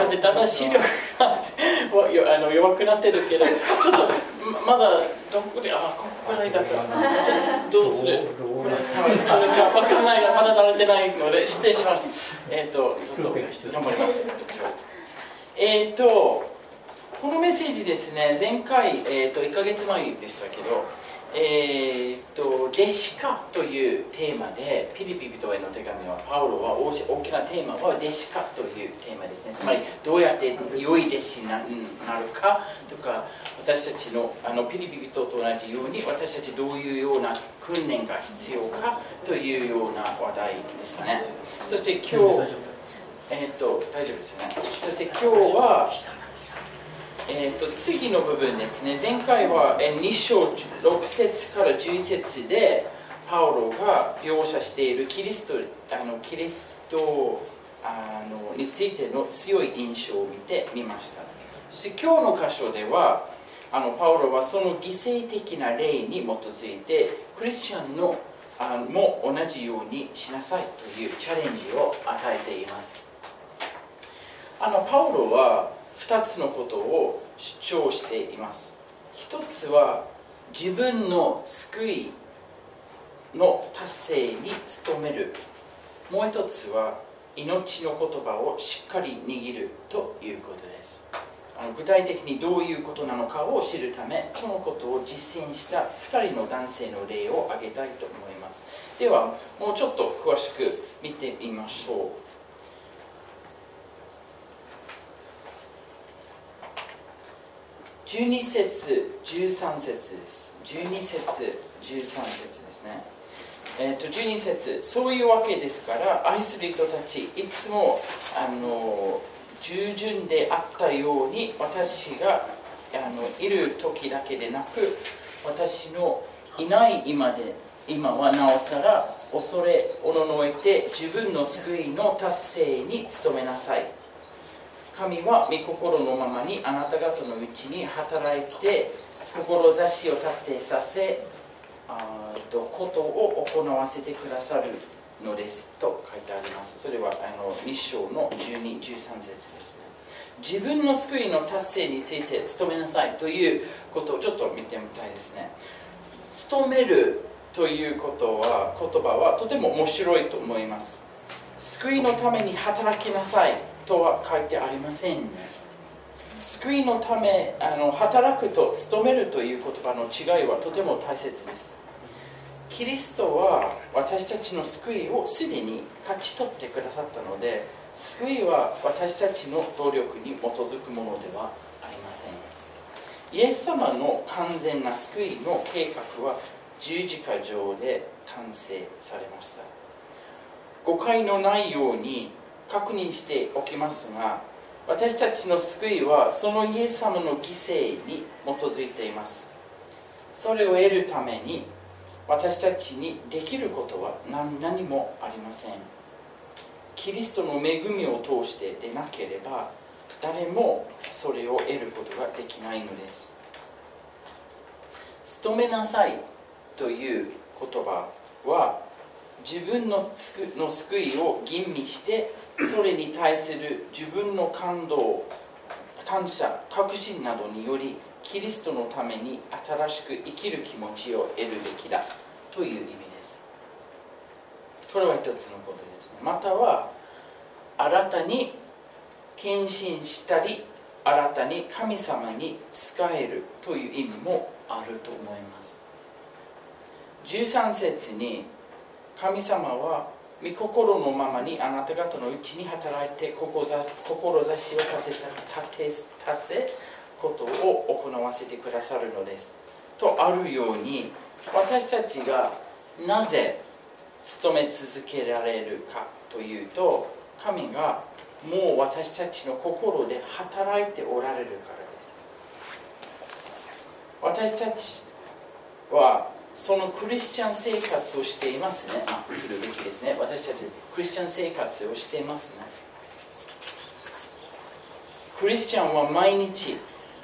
ません。だんだん視力があの弱くなってるけどちょっとまだどこであここぐらいだとどうする？これか分かんないまだ慣れてないので失礼します。えっ、ー、とちょっと頑張ります。えっ、ー、とこのメッセージですね前回、えーと、と1か月前でしたけどえーと、弟子化というテーマでピリピ人への手紙はパウロは大きなテーマは弟子化というテーマですね。つまりどうやって良い弟子になるかとか私たちのあのピリピ人と同じように私たちどういうような訓練が必要かというような話題ですね。そして今日、えーと、大丈夫ですよね。そして今日はえーと、次の部分ですね。前回は2章6節から10節でパウロが描写しているキリストあのキリストあのについての強い印象を見てみました。そして今日の箇所ではあのパウロはその犠牲的な例に基づいてクリスチャンのあのも同じようにしなさいというチャレンジを与えています。あのパウロは2つのことを主張しています。1つは自分の救いの達成に努める。もう1つは命の言葉をしっかり握るということです。あの具体的にどういうことなのかを知るためそのことを実践した2人の男性の例を挙げたいと思います。ではもうちょっと詳しく見てみましょう。12節13節です。12節13節ですね。えーと、12節。そういうわけですから愛する人たちいつもあの従順であったように私があのいる時だけでなく私のいない今で今はなおさら恐れおののえて自分の救いの達成に努めなさい。神は御心のままにあなた方のうちに働いて志を立てさせあとことを行わせてくださるのですと書いてあります。それはあの2章の1213節ですね。自分の救いの達成について努めなさいということをちょっと見てみたいですね。努めるということは言葉はとても面白いと思います。救いのために働きなさい。とは書いてありません。救いのためあの働くと勤めるという言葉の違いはとても大切です。キリストは私たちの救いをすでに勝ち取ってくださったので救いは私たちの努力に基づくものではありません。イエス様の完全な救いの計画は十字架上で完成されました。誤解のないように確認しておきますが私たちの救いはそのイエス様の犠牲に基づいています。それを得るために私たちにできることは何もありません。キリストの恵みを通してでなければ誰もそれを得ることができないのです。勤めなさいという言葉は自分の救いを吟味してそれに対する自分の感動感謝確信などによりキリストのために新しく生きる気持ちを得るべきだ。という意味です。これは一つのことですね。または新たに献身したり新たに神様に仕えるという意味もあると思います。13節に神様は御心のままにあなた方のうちに働いて志を立て立たせことを行わせてくださるのです。とあるように私たちがなぜ勤め続けられるかというと神がもう私たちの心で働いておられるからです。私たちはそのクリスチャン生活をしていますね、あ、するべきですね。私たちクリスチャン生活をしていますね。クリスチャンは毎日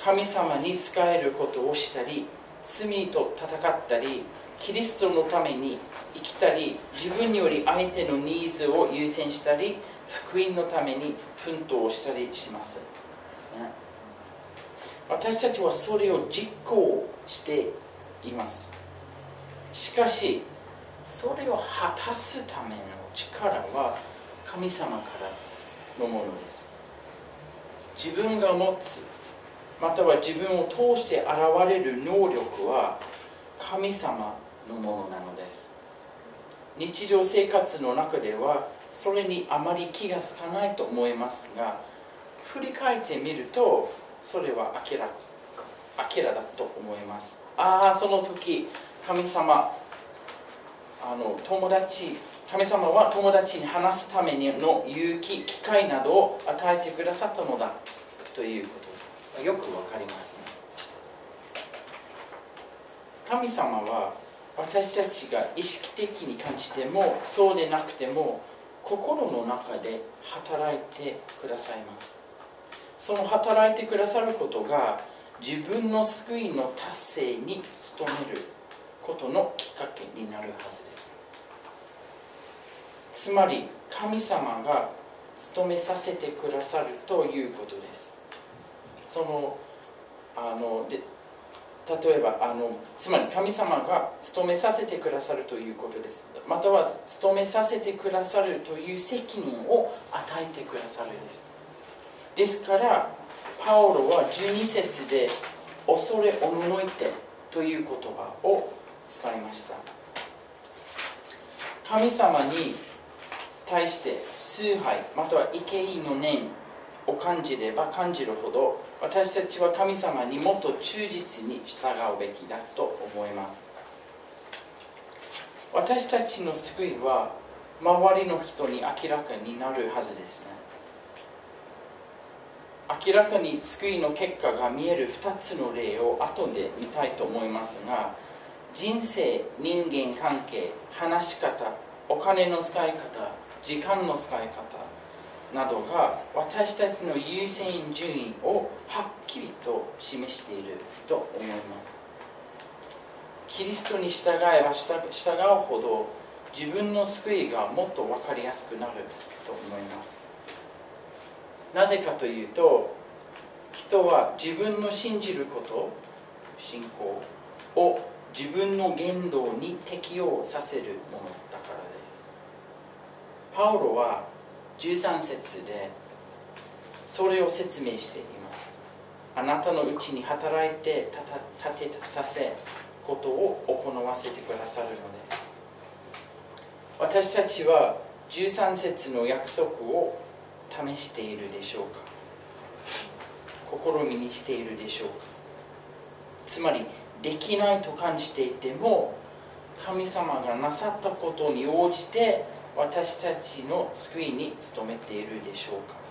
神様に仕えることをしたり罪と戦ったりキリストのために生きたり自分より相手のニーズを優先したり福音のために奮闘したりします。私たちはそれを実行しています。しかしそれを果たすための力は神様からのものです。自分が持つまたは自分を通して現れる能力は神様のものなのです。日常生活の中ではそれにあまり気がつかないと思いますが振り返ってみるとそれは明ら明らだと思います。ああその時神様。あの友達。神様は友達に話すための勇気機会などを与えてくださったのだ。ということ。よくわかりますね。神様は私たちが意識的に感じてもそうでなくても心の中で働いてくださいます。その働いてくださることが自分の救いの達成に努める。ことのきっかけになるはずです。つまり神様が務めさせてくださるということです。そのあので例えばあのつまり神様が務めさせてくださるということです。または務めさせてくださるという責任を与えてくださるです。ですからパオロは12節で「恐れおののいて」という言葉を使いました。神様に対して崇拝または畏敬の念を感じれば感じるほど私たちは神様にもっと忠実に従うべきだと思います。私たちの救いは周りの人に明らかになるはずですね。明らかに救いの結果が見える2つの例を後で見たいと思いますが人生人間関係話し方お金の使い方時間の使い方などが私たちの優先順位をはっきりと示していると思います。キリストに従えば従うほど自分の救いがもっと分かりやすくなると思います。なぜかというと人は自分の信じること信仰を自分の言動に適用させるものだからです。パウロは13節でそれを説明しています。あなたのうちに働いて立てさせことを行わせてくださるのです。私たちは13節の約束を試しているでしょうか。試みにしているでしょうか。つまりできないと感じていても神様がなさったことに応じて私たちの救いに努めているでしょうか。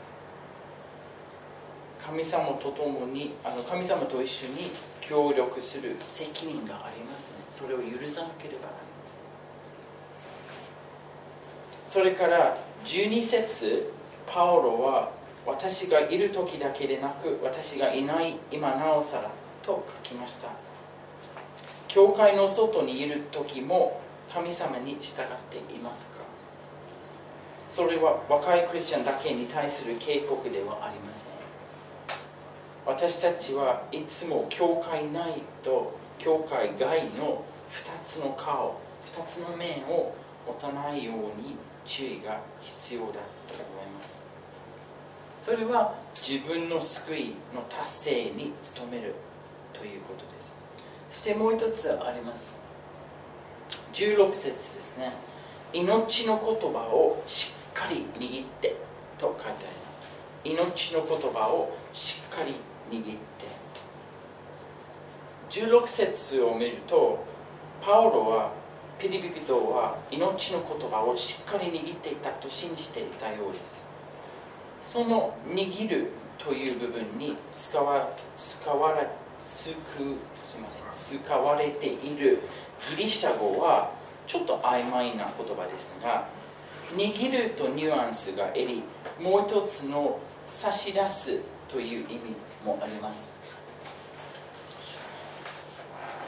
神様と共にあの神様と一緒に協力する責任がありますね。それを許さなければなりません。それから12節パオロは私がいる時だけでなく私がいない今なおさらと書きました。教会の外にいる時も神様に従っていますか？それは若いクリスチャンだけに対する警告ではありません。私たちはいつも教会内と教会外の2つの顔2つの面を持たないように注意が必要だと思います。それは自分の救いの達成に努めるということです。してもう一つあります。16節ですね命の言葉をしっかり握ってと書いてあります。命の言葉をしっかり握って。16節を見るとパオロはピリピピトは命の言葉をしっかり握っていたと信じていたようです。その握るという部分に使わ使われすくすみません使われているギリシャ語はちょっと曖昧な言葉ですが握るとニュアンスが得りもう一つの差し出すという意味もあります。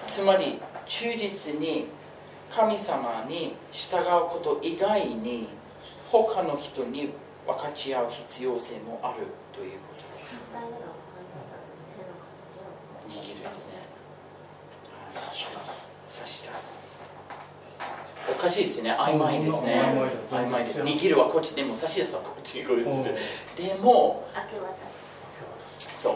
つまり忠実に神様に従うこと以外に他の人に分かち合う必要性もあるということです。握るですねおかしいですね。曖昧ですね。曖昧で。す握るはこっちでも差し出すはこっちにこうするでもそう。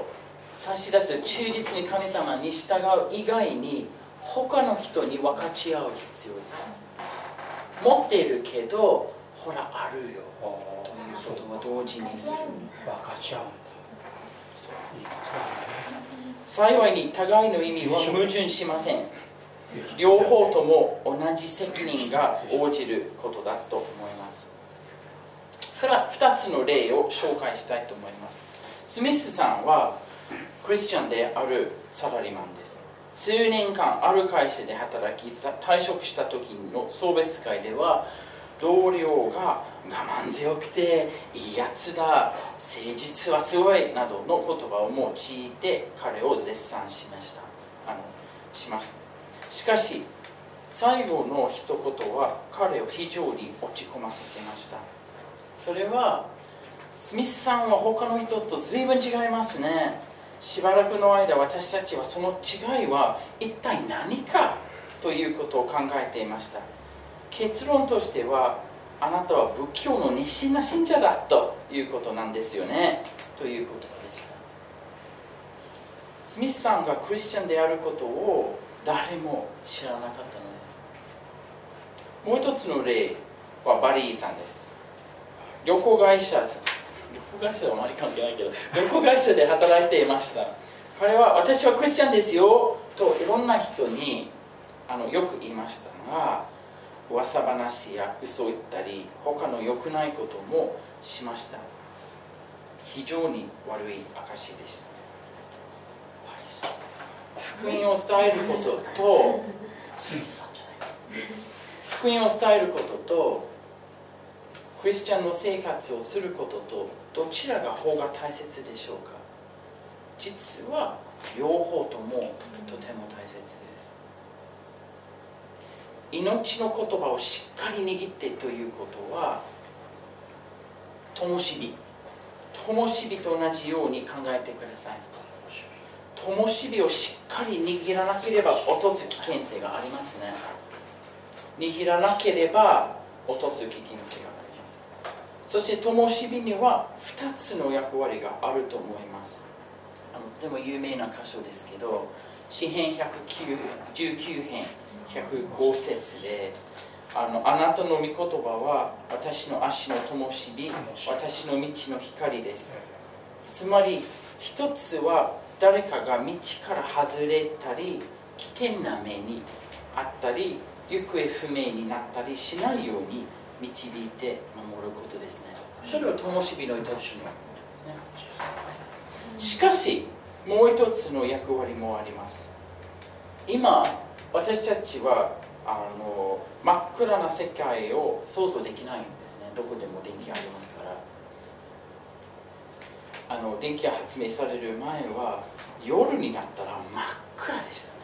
差し出す忠実に神様に従う以外に他の人に分かち合う必要です持っているけどほらあるよ。ということは同時にする。分かち合うんだ幸いに互いの意味は矛盾しません。両方とも同じ責任が応じることだと思います。2つの例を紹介したいと思います。スミスさんはクリスチャンであるサラリーマンです。数年間ある会社で働き退職した時の送別会では同僚が我慢強くていいやつだ。誠実はすごいなどの言葉を用いて彼を絶賛しました。あのしましたしかし最後の一言は彼を非常に落ち込ませました。それはスミスさんは他の人と随分違いますね。しばらくの間私たちはその違いは一体何かということを考えていました。結論としてはあなたは仏教の熱心な信者だということなんですよね。ということでした。スミスさんがクリスチャンであることを誰も知らなかったのです。もう一つの例はバリーさんです。旅行会社旅行会社はあまり関係ないけど旅行会社で働いていました。彼は私はクリスチャンですよといろんな人にあのよく言いましたが噂話や嘘を言ったり他の良くないこともしました。非常に悪い証でした。福音を伝えることと福音を伝えることとクリスチャンの生活をすることとどちらが方が大切でしょうか。実は両方ともとても大切です。命の言葉をしっかり握ってということは灯火。灯火と同じように考えてください。灯火をしっかり握らなければ落とす危険性がありますね。握らなければ落とす危険性があります。そして灯火には2つの役割があると思います。あのとても有名な箇所ですけど詩編119編105節であのあなたの御言葉は私の足の灯火私の道の光です。つまり一つは誰かが道から外れたり危険な目にあったり行方不明になったりしないように導いて守ることですね。それは灯火の一つのですね。しかしもう一つの役割もあります。今私たちはあの真っ暗な世界を想像できないんですね。どこでも電気ありますから。あの電気が発明される前は夜になったら真っ暗でしたね。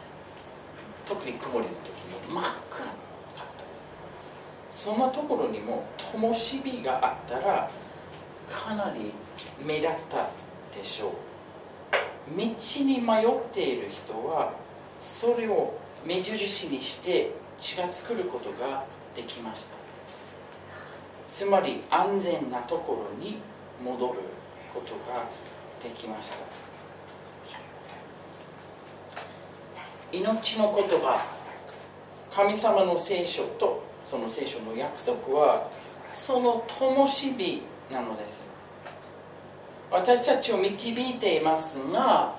特に曇りの時に真っ暗かった。そんなところにも灯火があったらかなり目立ったでしょう。道に迷っている人はそれを目印にして血が作ることができました。つまり安全なところに戻ることができました。命の言葉。神様の聖書とその聖書の約束はその灯火なのです。私たちを導いていますが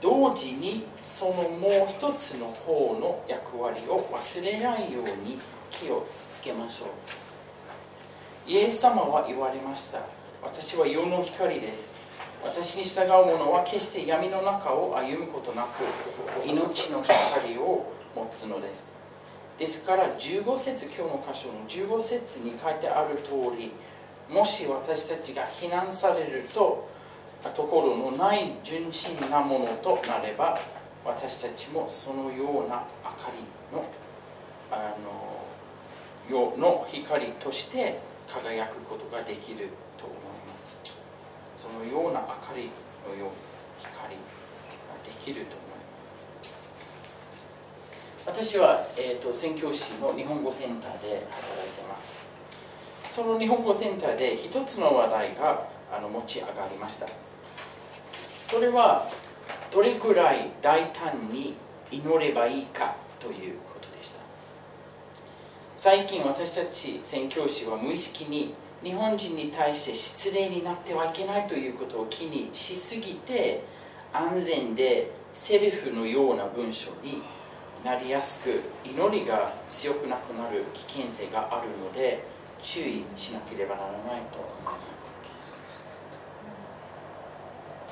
同時にそのもう一つの方の役割を忘れないように気をつけましょう。イエス様は言われました。私は世の光です。私に従う者は決して闇の中を歩むことなく命の光を持つのです。ですから15節今日の箇所の15節に書いてある通りもし私たちが非難されるとところのない純真なものとなれば私たちもそのような明かりのあの世の光として輝くことができると思います。そのような明かりのように光ができると思います。私は、えーと、宣教師の日本語センターで働いてます。その日本語センターで一つの話題があの持ち上がりました。それはどれくらい大胆に祈ればいいかということでした。最近私たち宣教師は無意識に日本人に対して失礼になってはいけないということを気にしすぎて安全でセリフのような文章になりやすく祈りが強くなくなる危険性があるので注意しなければならないと思います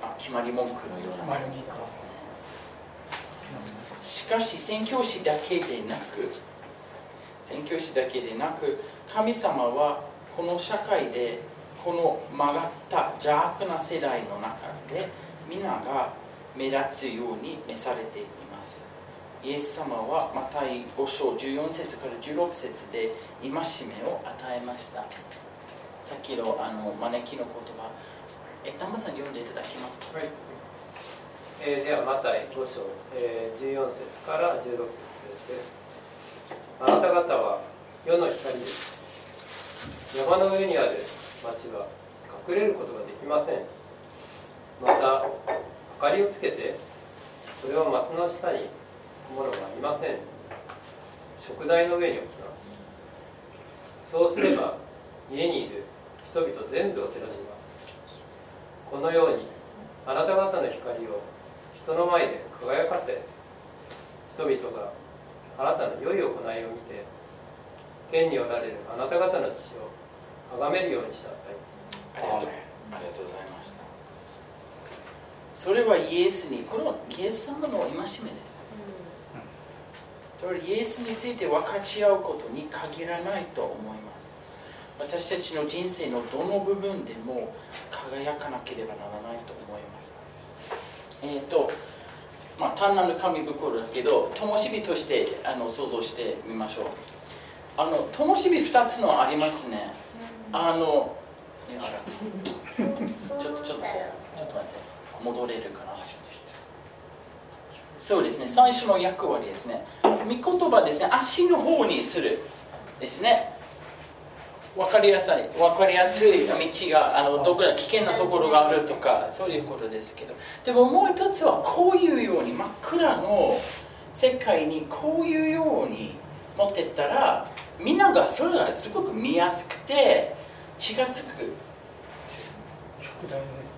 あ決まり文句のような感じです。ねしかし宣教師だけでなく宣教師だけでなく神様はこの社会でこの曲がった邪悪な世代の中で皆が目立つように召されていますイエス様はマタイ5章14節から16節で戒めを与えました。さっきのあの招きの言葉。え南波さん読んでいただけますか、はい。えー、ではマタイ5章、えー、14節から16節です。あなた方は世の光です。山の上にある町は隠れることができません。また明かりをつけてそれを松の下にものがありません。食台の上に置きます。そうすれば家にいる人々全部を照らします。このようにあなた方の光を人の前で輝かせ人々があなたの良い行いを見て天におられるあなた方の父を崇めるようにしなさい。ありがとうありがとうございました。それはイエスにこれはイエス様の戒めです、それイエスについて分かち合うことに限らないと思います。私たちの人生のどの部分でも輝かなければならないと思います。えっ、ー、とまあ単なる紙袋だけど灯火としてあの想像してみましょう。あの灯火2つのありますね。あのちょっとちょっとちょっと待って。戻れるかなそうですね。最初の役割ですね。御言葉ですね。足の方にするですね。分かりやすい。分かりやすい道があのどこか危険なところがあるとかそういうことですけど。でももう一つはこういうように真っ暗の世界にこういうように持ってったらみんながそれがすごく見やすくて血がつく。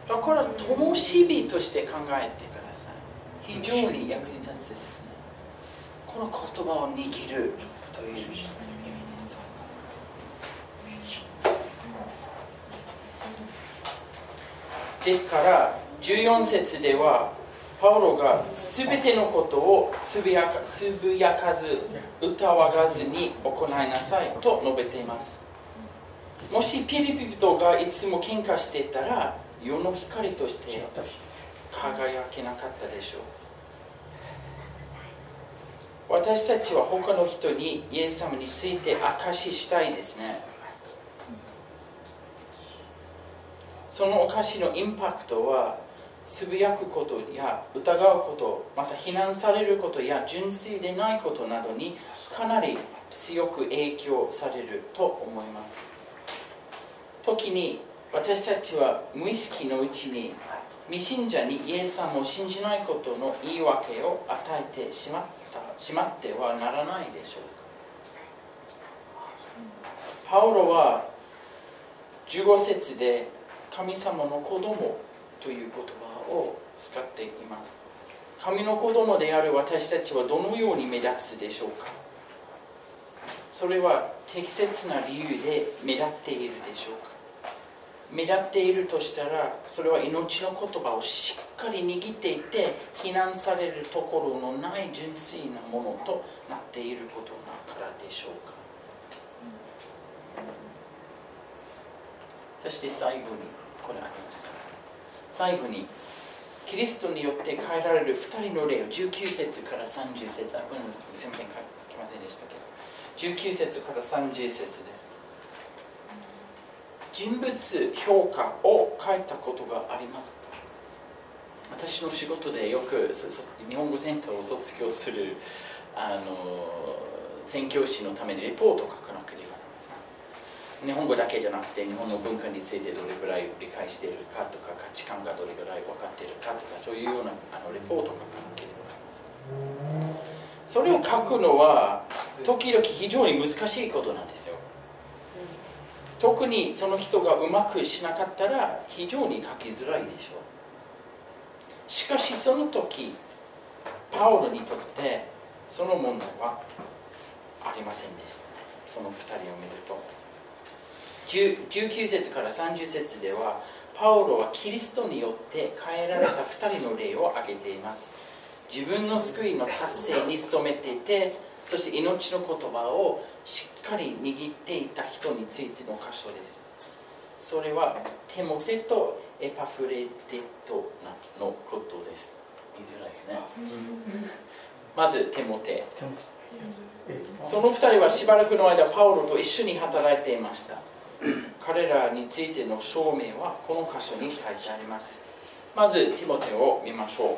だから灯火として考えて非常に役に立つですね。この言葉を握るという意味ですですから14節ではパウロが全てのことをつぶやかつぶやかず疑わがずに行いなさいと述べています。もしピリピ人がいつも喧嘩していたら世の光として輝けなかったでしょう。私たちは他の人にイエス様について証ししたいですね。その証のインパクトはつぶやくことや疑うことまた非難されることや純粋でないことなどにかなり強く影響されると思います。時に私たちは無意識のうちに未信者にイエス様を信じないことの言い訳を与えてしまったしまってはならないでしょうか。パウロは15節で神様の子供という言葉を使っています。神の子供である私たちはどのように目立つでしょうか。それは適切な理由で目立っているでしょうか。目立っているとしたらそれは命の言葉をしっかり握っていて非難されるところのない純粋なものとなっていることだからでしょうか。そして最後にこれありました最後にキリストによって変えられる2人の例を19節から30節あこれすみません書きませんでしたけど。19節から30節です。人物評価を書いたことがありますか？私の仕事でよく日本語センターを卒業するあの宣教師のためにレポートを書かなければなりません日本語だけじゃなくて日本の文化についてどれぐらい理解しているかとか価値観がどれぐらい分かっているかとかそういうようなあのレポートを書かなければなりません。それを書くのは時々非常に難しいことなんですよ特にその人がうまくしなかったら非常に書きづらいでしょう。しかしその時パウロにとってその問題はありませんでした。ねその2人を見ると。19節から30節ではパウロはキリストによって変えられた2人の例を挙げています。自分の救いの達成に努めていてそして命の言葉をしっかり握っていた人についての箇所です。それはテモテとエパフレデトのことです。言いづらいですね。まずテモテ。その2人はしばらくの間パウロと一緒に働いていました。彼らについての証明はこの箇所に書いてあります。まずティモテを見ましょう。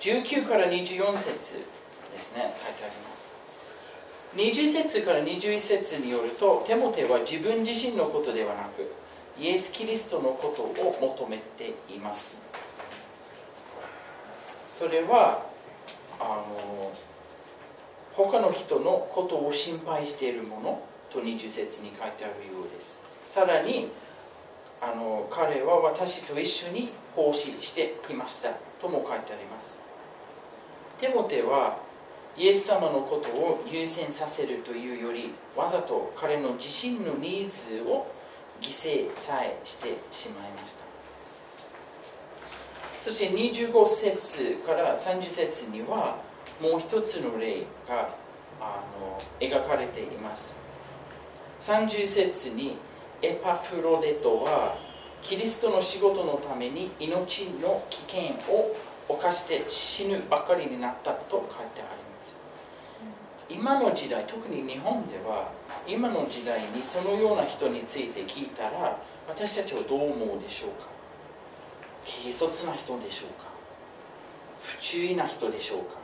19から24節ですね。書いてあります20節から21節によるとテモテは自分自身のことではなくイエス・キリストのことを求めています。それはあの他の人のことを心配しているものと20節に書いてあるようです。さらにあの彼は私と一緒に奉仕してきましたとも書いてあります。テモテはイエス様のことを優先させるというよりわざと彼の自身のニーズを犠牲さえしてしまいました。そして25節から30節にはもう一つの例があの描かれています。30節にエパフロデトはキリストの仕事のために命の危険を犯して死ぬばかりになったと書いてあります。今の時代特に日本では今の時代にそのような人について聞いたら私たちはどう思うでしょうか？軽率な人でしょうか？不注意な人でしょうか？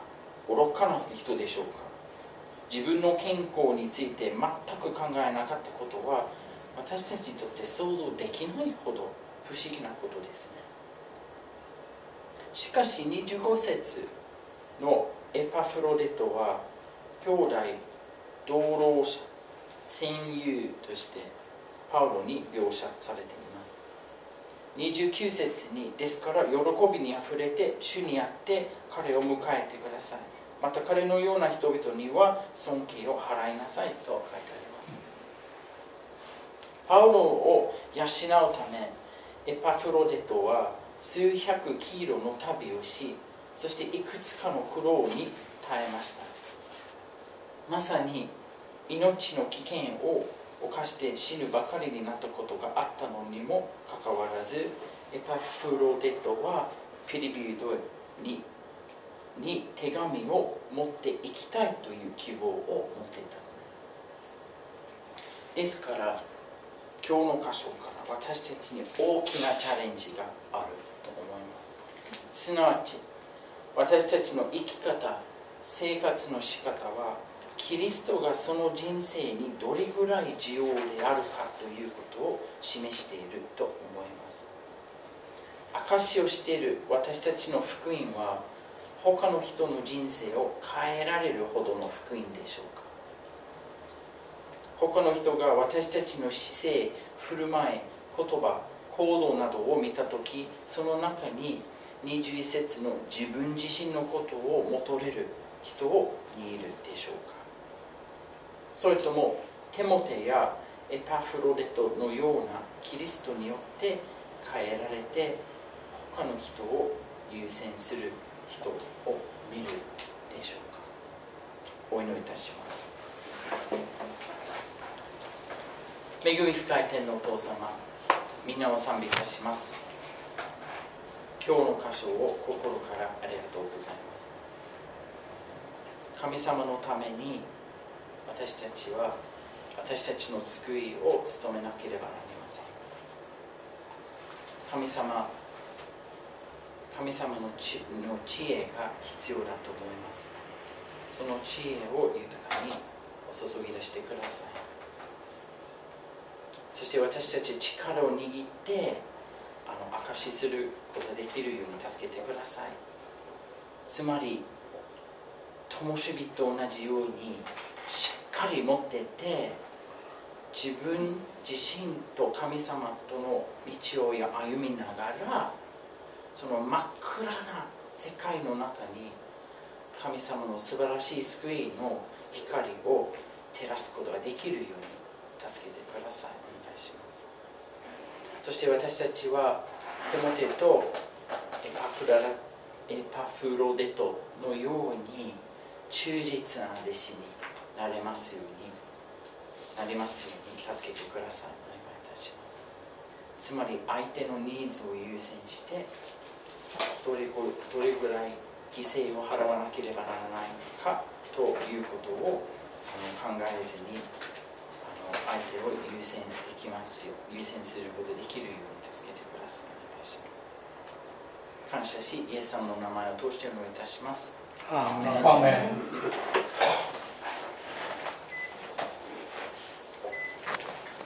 愚かな人でしょうか？自分の健康について全く考えなかったことは私たちにとって想像できないほど不思議なことですね。しかし25節のエパフロデトは兄弟同労者戦友としてパウロに描写されています。29節にですから喜びにあふれて主にあって彼を迎えてください。また彼のような人々には尊敬を払いなさいと書いてあります。パウロを養うためエパフロデトは数百キロの旅をしそしていくつかの苦労に耐えました。まさに命の危険を犯して死ぬばかりになったことがあったのにもかかわらずエパフロデトはピリビュードにに手紙を持っていきたいという希望を持っていた。ですから今日の箇所から私たちに大きなチャレンジがある。すなわち私たちの生き方生活の仕方はキリストがその人生にどれぐらい重要であるかということを示していると思います。証しをしている私たちの福音は他の人の人生を変えられるほどの福音でしょうか。他の人が私たちの姿勢振る舞い言葉行動などを見た時その中に21節の自分自身のことを求れる人にいるでしょうか。それともテモテやエパフロデトのようなキリストによって変えられて他の人を優先する人を見るでしょうか。お祈りいたします。恵み深い天のお父様みんなを賛美いたします。今日の箇所を心からありがとうございます。神様のために私たちは私たちの救いを務めなければなりません。神様神様の知の知恵が必要だと思います。その知恵を豊かにお注ぎ出してください。そして私たち力を握ってあの証しすることができるように助けてください。つまり灯火と同じようにしっかり持ってて自分自身と神様との道を歩みながらその真っ暗な世界の中に神様の素晴らしい救いの光を照らすことができるように助けてください。そして私たちはテモテとエパフラエパフロデトのように忠実な弟子になれますようになりますように助けてください。お願いいたします。つまり相手のニーズを優先してどれどれぐらい犠牲を払わなければならないかということを考えずに相手を優先できますよ優先することができるように助けてくださいお願いします。感謝しイエス様の名前を通してお願いいたしますアーメン